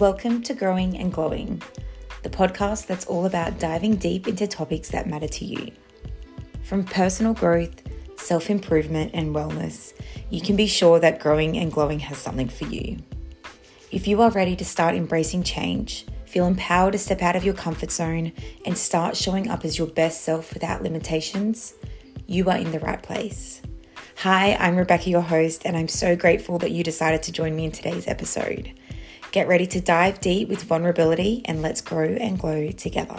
Welcome to Growing and Glowing, the podcast that's all about diving deep into topics that matter to you. From personal growth, self improvement, and wellness, you can be sure that Growing and Glowing has something for you. If you are ready to start embracing change, feel empowered to step out of your comfort zone, and start showing up as your best self without limitations, you are in the right place. Hi, I'm Rebecca, your host, and I'm so grateful that you decided to join me in today's episode. Get ready to dive deep with vulnerability and let's grow and glow together.